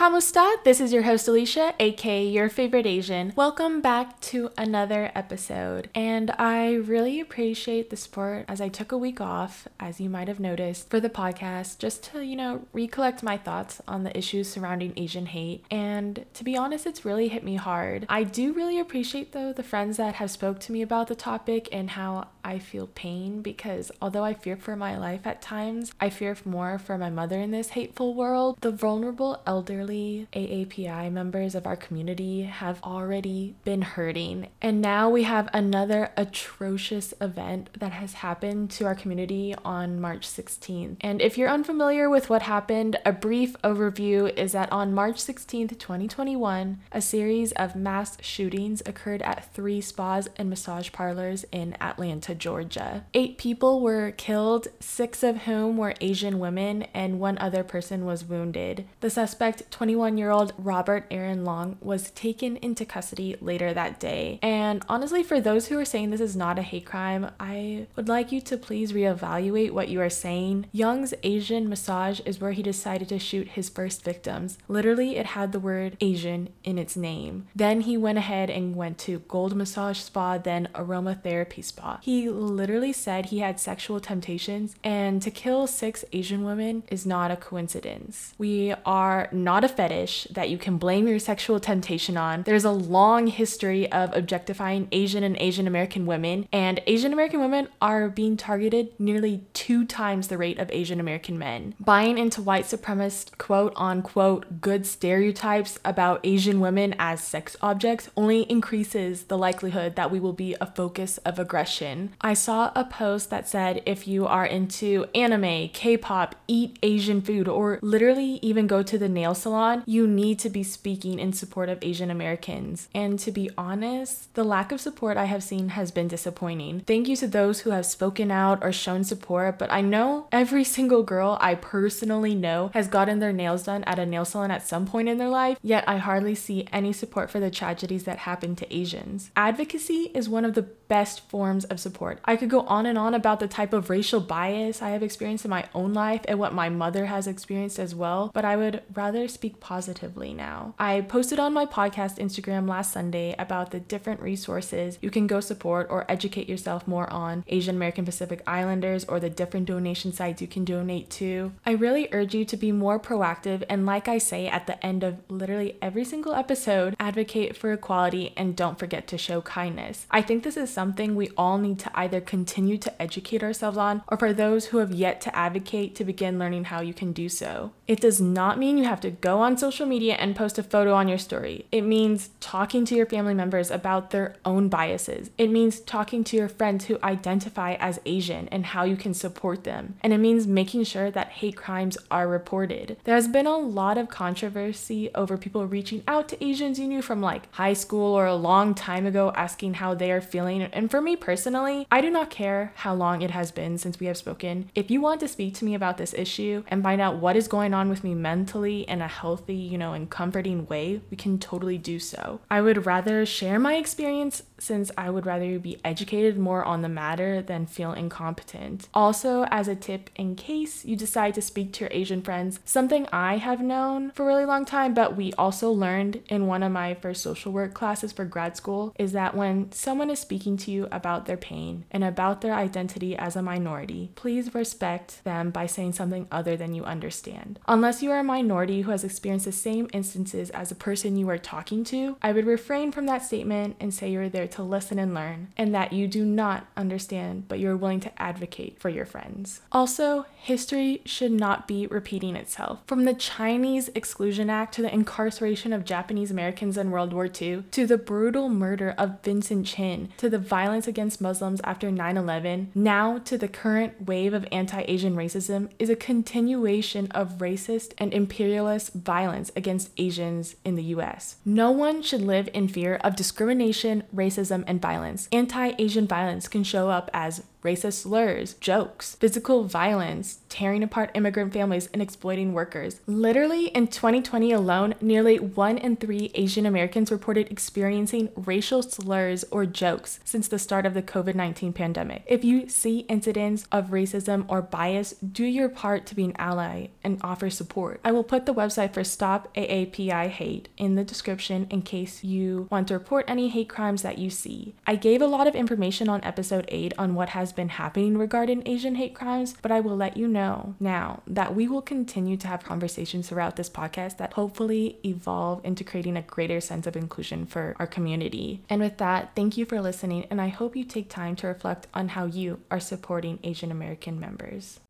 ¿Cómo está? This is your host Alicia, aka your favorite Asian. Welcome back to another episode. And I really appreciate the support as I took a week off, as you might have noticed, for the podcast just to, you know, recollect my thoughts on the issues surrounding Asian hate. And to be honest, it's really hit me hard. I do really appreciate though the friends that have spoke to me about the topic and how I feel pain because although I fear for my life at times, I fear more for my mother in this hateful world. The vulnerable elder AAPI members of our community have already been hurting. And now we have another atrocious event that has happened to our community on March 16th. And if you're unfamiliar with what happened, a brief overview is that on March 16th, 2021, a series of mass shootings occurred at three spas and massage parlors in Atlanta, Georgia. Eight people were killed, six of whom were Asian women, and one other person was wounded. The suspect 21 year old Robert Aaron Long was taken into custody later that day. And honestly, for those who are saying this is not a hate crime, I would like you to please reevaluate what you are saying. Young's Asian massage is where he decided to shoot his first victims. Literally, it had the word Asian in its name. Then he went ahead and went to Gold Massage Spa, then Aromatherapy Spa. He literally said he had sexual temptations, and to kill six Asian women is not a coincidence. We are not a fetish that you can blame your sexual temptation on. There's a long history of objectifying Asian and Asian American women, and Asian American women are being targeted nearly two times the rate of Asian American men. Buying into white supremacist quote unquote good stereotypes about Asian women as sex objects only increases the likelihood that we will be a focus of aggression. I saw a post that said if you are into anime, K pop, eat Asian food, or literally even go to the nail salon salon, you need to be speaking in support of Asian Americans. And to be honest, the lack of support I have seen has been disappointing. Thank you to those who have spoken out or shown support, but I know every single girl I personally know has gotten their nails done at a nail salon at some point in their life, yet I hardly see any support for the tragedies that happen to Asians. Advocacy is one of the best forms of support. I could go on and on about the type of racial bias I have experienced in my own life and what my mother has experienced as well, but I would rather speak positively now. I posted on my podcast Instagram last Sunday about the different resources you can go support or educate yourself more on Asian American Pacific Islanders or the different donation sites you can donate to. I really urge you to be more proactive and, like I say at the end of literally every single episode, advocate for equality and don't forget to show kindness. I think this is something we all need to either continue to educate ourselves on or for those who have yet to advocate to begin learning how you can do so. It does not mean you have to go on social media and post a photo on your story. It means talking to your family members about their own biases. It means talking to your friends who identify as Asian and how you can support them. And it means making sure that hate crimes are reported. There has been a lot of controversy over people reaching out to Asians you knew from like high school or a long time ago asking how they are feeling. And for me personally, I do not care how long it has been since we have spoken. If you want to speak to me about this issue and find out what is going on with me mentally and a healthy you know, and comforting way, we can totally do so. I would rather share my experience since I would rather be educated more on the matter than feel incompetent. Also, as a tip, in case you decide to speak to your Asian friends, something I have known for a really long time, but we also learned in one of my first social work classes for grad school, is that when someone is speaking to you about their pain and about their identity as a minority, please respect them by saying something other than you understand. Unless you are a minority who has experienced the same instances as a person you are talking to, I would refrain from that statement and say you're there to listen and learn, and that you do not understand, but you're willing to advocate for your friends. Also, history should not be repeating itself. From the Chinese Exclusion Act to the incarceration of Japanese Americans in World War II, to the brutal murder of Vincent Chin, to the violence against Muslims after 9 11, now to the current wave of anti Asian racism, is a continuation of racist and imperialist violence against Asians in the US. No one should live in fear of discrimination, racism, and violence. Anti Asian violence can show up as racist slurs, jokes, physical violence, tearing apart immigrant families, and exploiting workers. Literally, in 2020 alone, nearly one in three Asian Americans reported experiencing racial slurs or jokes since the start of the COVID 19 pandemic. If you see incidents of racism or bias, do your part to be an ally and offer support. I will put the website for Stop AAPI Hate in the description in case you want to report any hate crimes that you see. I gave a lot of information on episode 8 on what has been happening regarding Asian hate crimes, but I will let you know now that we will continue to have conversations throughout this podcast that hopefully evolve into creating a greater sense of inclusion for our community. And with that, thank you for listening, and I hope you take time to reflect on how you are supporting Asian American members.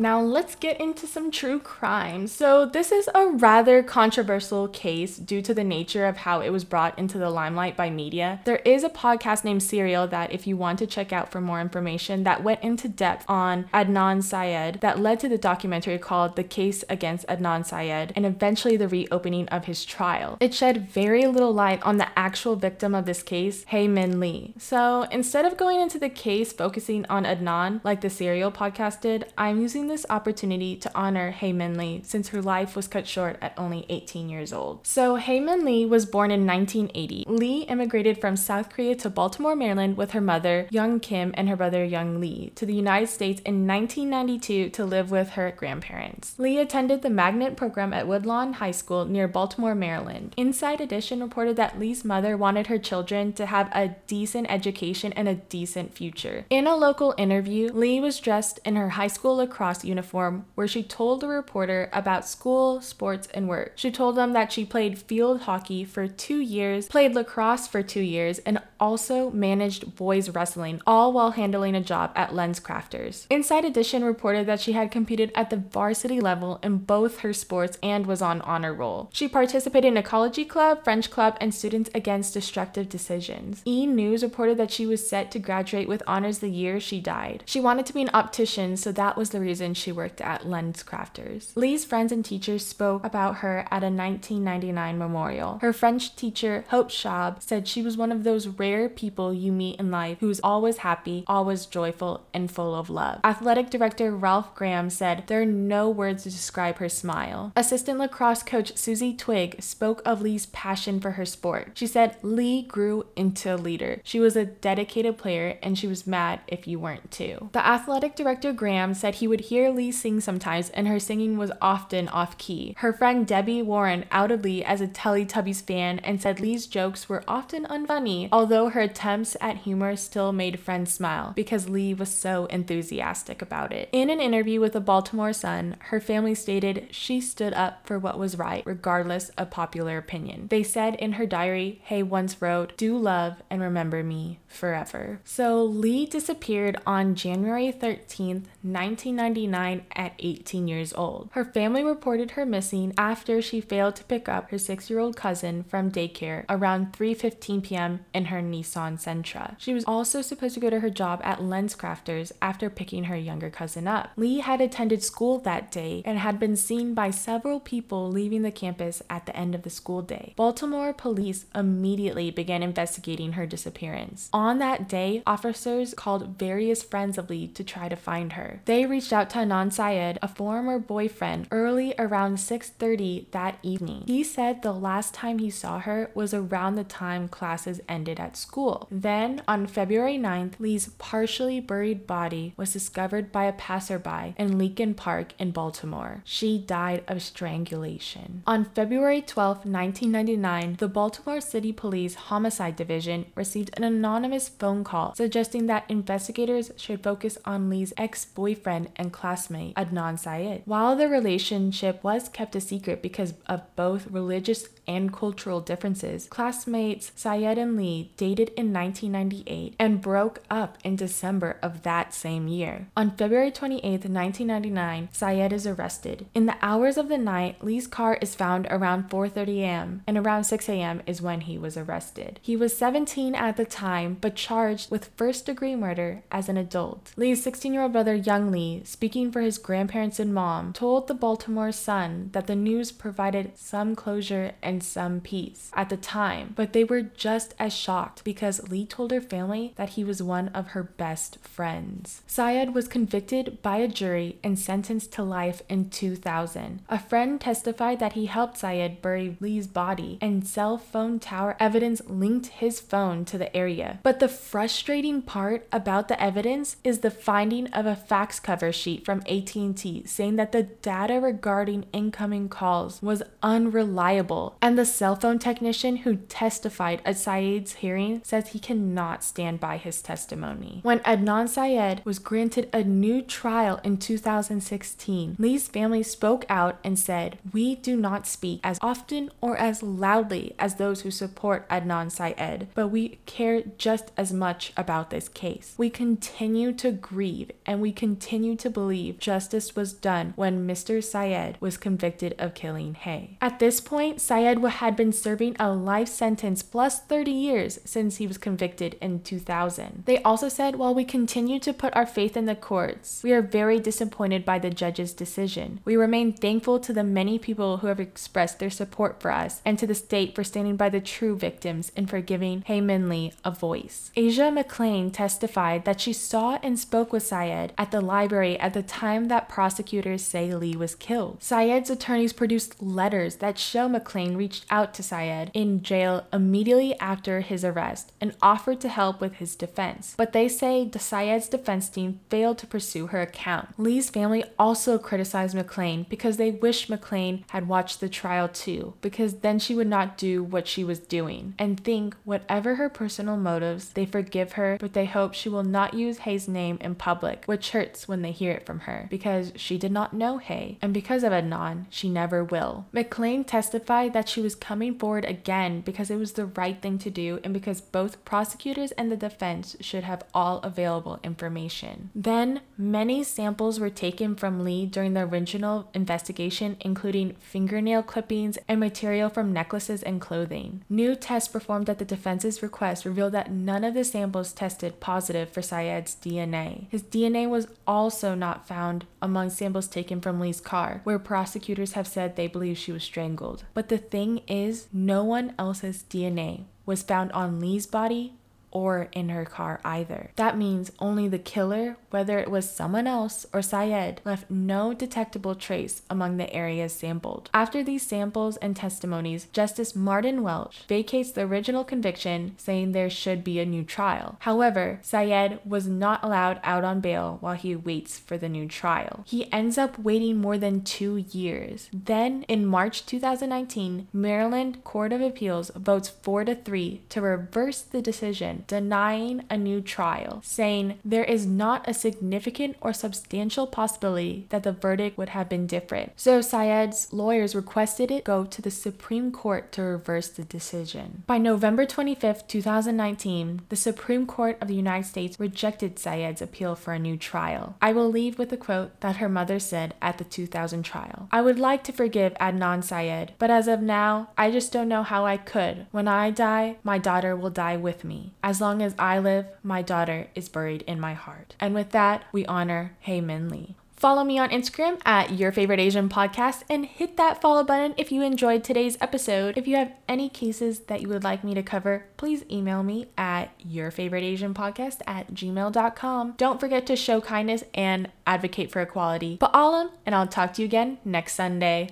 Now, let's get into some true crime. So, this is a rather controversial case due to the nature of how it was brought into the limelight by media. There is a podcast named Serial that, if you want to check out for more information, that went into depth on Adnan Syed that led to the documentary called The Case Against Adnan Syed and eventually the reopening of his trial. It shed very little light on the actual victim of this case, Hae Min Lee. So, instead of going into the case focusing on Adnan like the Serial podcast did, I'm using this opportunity to honor Hae Min Lee since her life was cut short at only 18 years old. So, Hae Min Lee was born in 1980. Lee immigrated from South Korea to Baltimore, Maryland with her mother, Young Kim, and her brother, Young Lee, to the United States in 1992 to live with her grandparents. Lee attended the magnet program at Woodlawn High School near Baltimore, Maryland. Inside Edition reported that Lee's mother wanted her children to have a decent education and a decent future. In a local interview, Lee was dressed in her high school lacrosse uniform where she told a reporter about school, sports, and work. She told them that she played field hockey for two years, played lacrosse for two years, and also managed boys wrestling, all while handling a job at LensCrafters. Inside Edition reported that she had competed at the varsity level in both her sports and was on honor roll. She participated in ecology club, French club, and Students Against Destructive Decisions. E! News reported that she was set to graduate with honors the year she died. She wanted to be an optician, so that was the reason she worked at Lens Crafters. Lee's friends and teachers spoke about her at a 1999 memorial. Her French teacher, Hope Schaub, said she was one of those rare people you meet in life who's always happy, always joyful, and full of love. Athletic director Ralph Graham said there are no words to describe her smile. Assistant lacrosse coach Susie Twig spoke of Lee's passion for her sport. She said Lee grew into a leader. She was a dedicated player and she was mad if you weren't too. The athletic director Graham said he would hear Lee sing sometimes, and her singing was often off key. Her friend Debbie Warren outed Lee as a Teletubbies fan and said Lee's jokes were often unfunny, although her attempts at humor still made friends smile because Lee was so enthusiastic about it. In an interview with the Baltimore Sun, her family stated she stood up for what was right, regardless of popular opinion. They said in her diary, Hae once wrote, Do love and remember me forever. So Lee disappeared on January 13th, 1990. 1999 at 18 years old. Her family reported her missing after she failed to pick up her 6-year-old cousin from daycare around 3:15 p.m. in her Nissan Sentra. She was also supposed to go to her job at LensCrafters after picking her younger cousin up. Lee had attended school that day and had been seen by several people leaving the campus at the end of the school day. Baltimore police immediately began investigating her disappearance. On that day, officers called various friends of Lee to try to find her. They reached out Adnan Syed, a former boyfriend, early around 6:30 that evening. He said the last time he saw her was around the time classes ended at school. Then, on February 9th, Lee's partially buried body was discovered by a passerby in Leakin Park in Baltimore. She died of strangulation. On February 12, 1999, the Baltimore City Police Homicide Division received an anonymous phone call suggesting that investigators should focus on Lee's ex-boyfriend and classmate Adnan Syed. While the relationship was kept a secret because of both religious and cultural differences, classmates Syed and Lee dated in 1998 and broke up in December of that same year. On February 28, 1999, Syed is arrested. In the hours of the night, Lee's car is found around 4:30 a.m. and around 6 a.m. is when he was arrested. He was 17 at the time, but charged with first degree murder as an adult. Lee's 16 year old brother, Young Lee, speaking for his grandparents and mom, told the Baltimore Sun that the news provided some closure and some peace at the time, but they were just as shocked because Lee told her family that he was one of her best friends. Syed was convicted by a jury and sentenced to life in 2000. A friend testified that he helped Syed bury Lee's body, and cell phone tower evidence linked his phone to the area. But the frustrating part about the evidence is the finding of a fax cover sheet from AT&T saying that the data regarding incoming calls was unreliable, and the cell phone technician who testified at Syed's hearing says he cannot stand by his testimony. When Adnan Syed was granted a new trial in 2016, Lee's family spoke out and said, We do not speak as often or as loudly as those who support Adnan Syed, but we care just as much about this case. We continue to grieve and we continue to believe justice was done when Mr. Syed was convicted of killing Hae. At this point, Syed had been serving a life sentence plus 30 years since he was convicted in 2000. They also said, while we continue to put our faith in the courts, we are very disappointed by the judge's decision. We remain thankful to the many people who have expressed their support for us and to the state for standing by the true victims and for giving Min a voice. Asia McClain testified that she saw and spoke with Syed at the library at the time that prosecutors say Lee was killed. Syed's attorneys produced letters that show McClain reached out to Syed in jail immediately after his arrest and offered to help with his defense. But they say the Syed's defense team failed to pursue her account. Lee's family also criticized McClain because they wish McClain had watched the trial too, because then she would not do what she was doing and think whatever her personal motives, they forgive her, but they hope she will not use Hae's name in public, which hurts when they hear it from her because she did not know Hae, and because of Adnan, she never will. McClain testified that she was coming forward again because it was the right thing to do and because both prosecutors and the defense should have all available information. Then, many samples were taken from Lee during the original investigation, including fingernail clippings and material from necklaces and clothing. New tests performed at the defense's request revealed that none of the samples tested positive for Syed's DNA. His DNA was also not found among samples taken from Lee's car, where prosecutors have said they believe she was strangled. But the thing is, no one else's DNA was found on Lee's body or in her car either. That means only the killer, whether it was someone else or Syed, left no detectable trace among the areas sampled. After these samples and testimonies, Justice Martin Welch vacates the original conviction, saying there should be a new trial. However, Syed was not allowed out on bail while he waits for the new trial. He ends up waiting more than two years. Then, in March 2019, Maryland Court of Appeals votes 4 to 3 to reverse the decision denying a new trial, saying there is not a significant or substantial possibility that the verdict would have been different. So Syed's lawyers requested it go to the Supreme Court to reverse the decision. By November 25, 2019, the Supreme Court of the United States rejected Syed's appeal for a new trial. I will leave with a quote that her mother said at the 2000 trial. I would like to forgive Adnan Syed, but as of now, I just don't know how I could. When I die, my daughter will die with me. As long as I live, my daughter is buried in my heart. And with that, we honor Hae Min Lee. Follow me on Instagram at Your Favorite Asian Podcast and hit that follow button if you enjoyed today's episode. If you have any cases that you would like me to cover, please email me at Your Favorite Asian Podcast at gmail.com. Don't forget to show kindness and advocate for equality. Paalam, and I'll talk to you again next Sunday.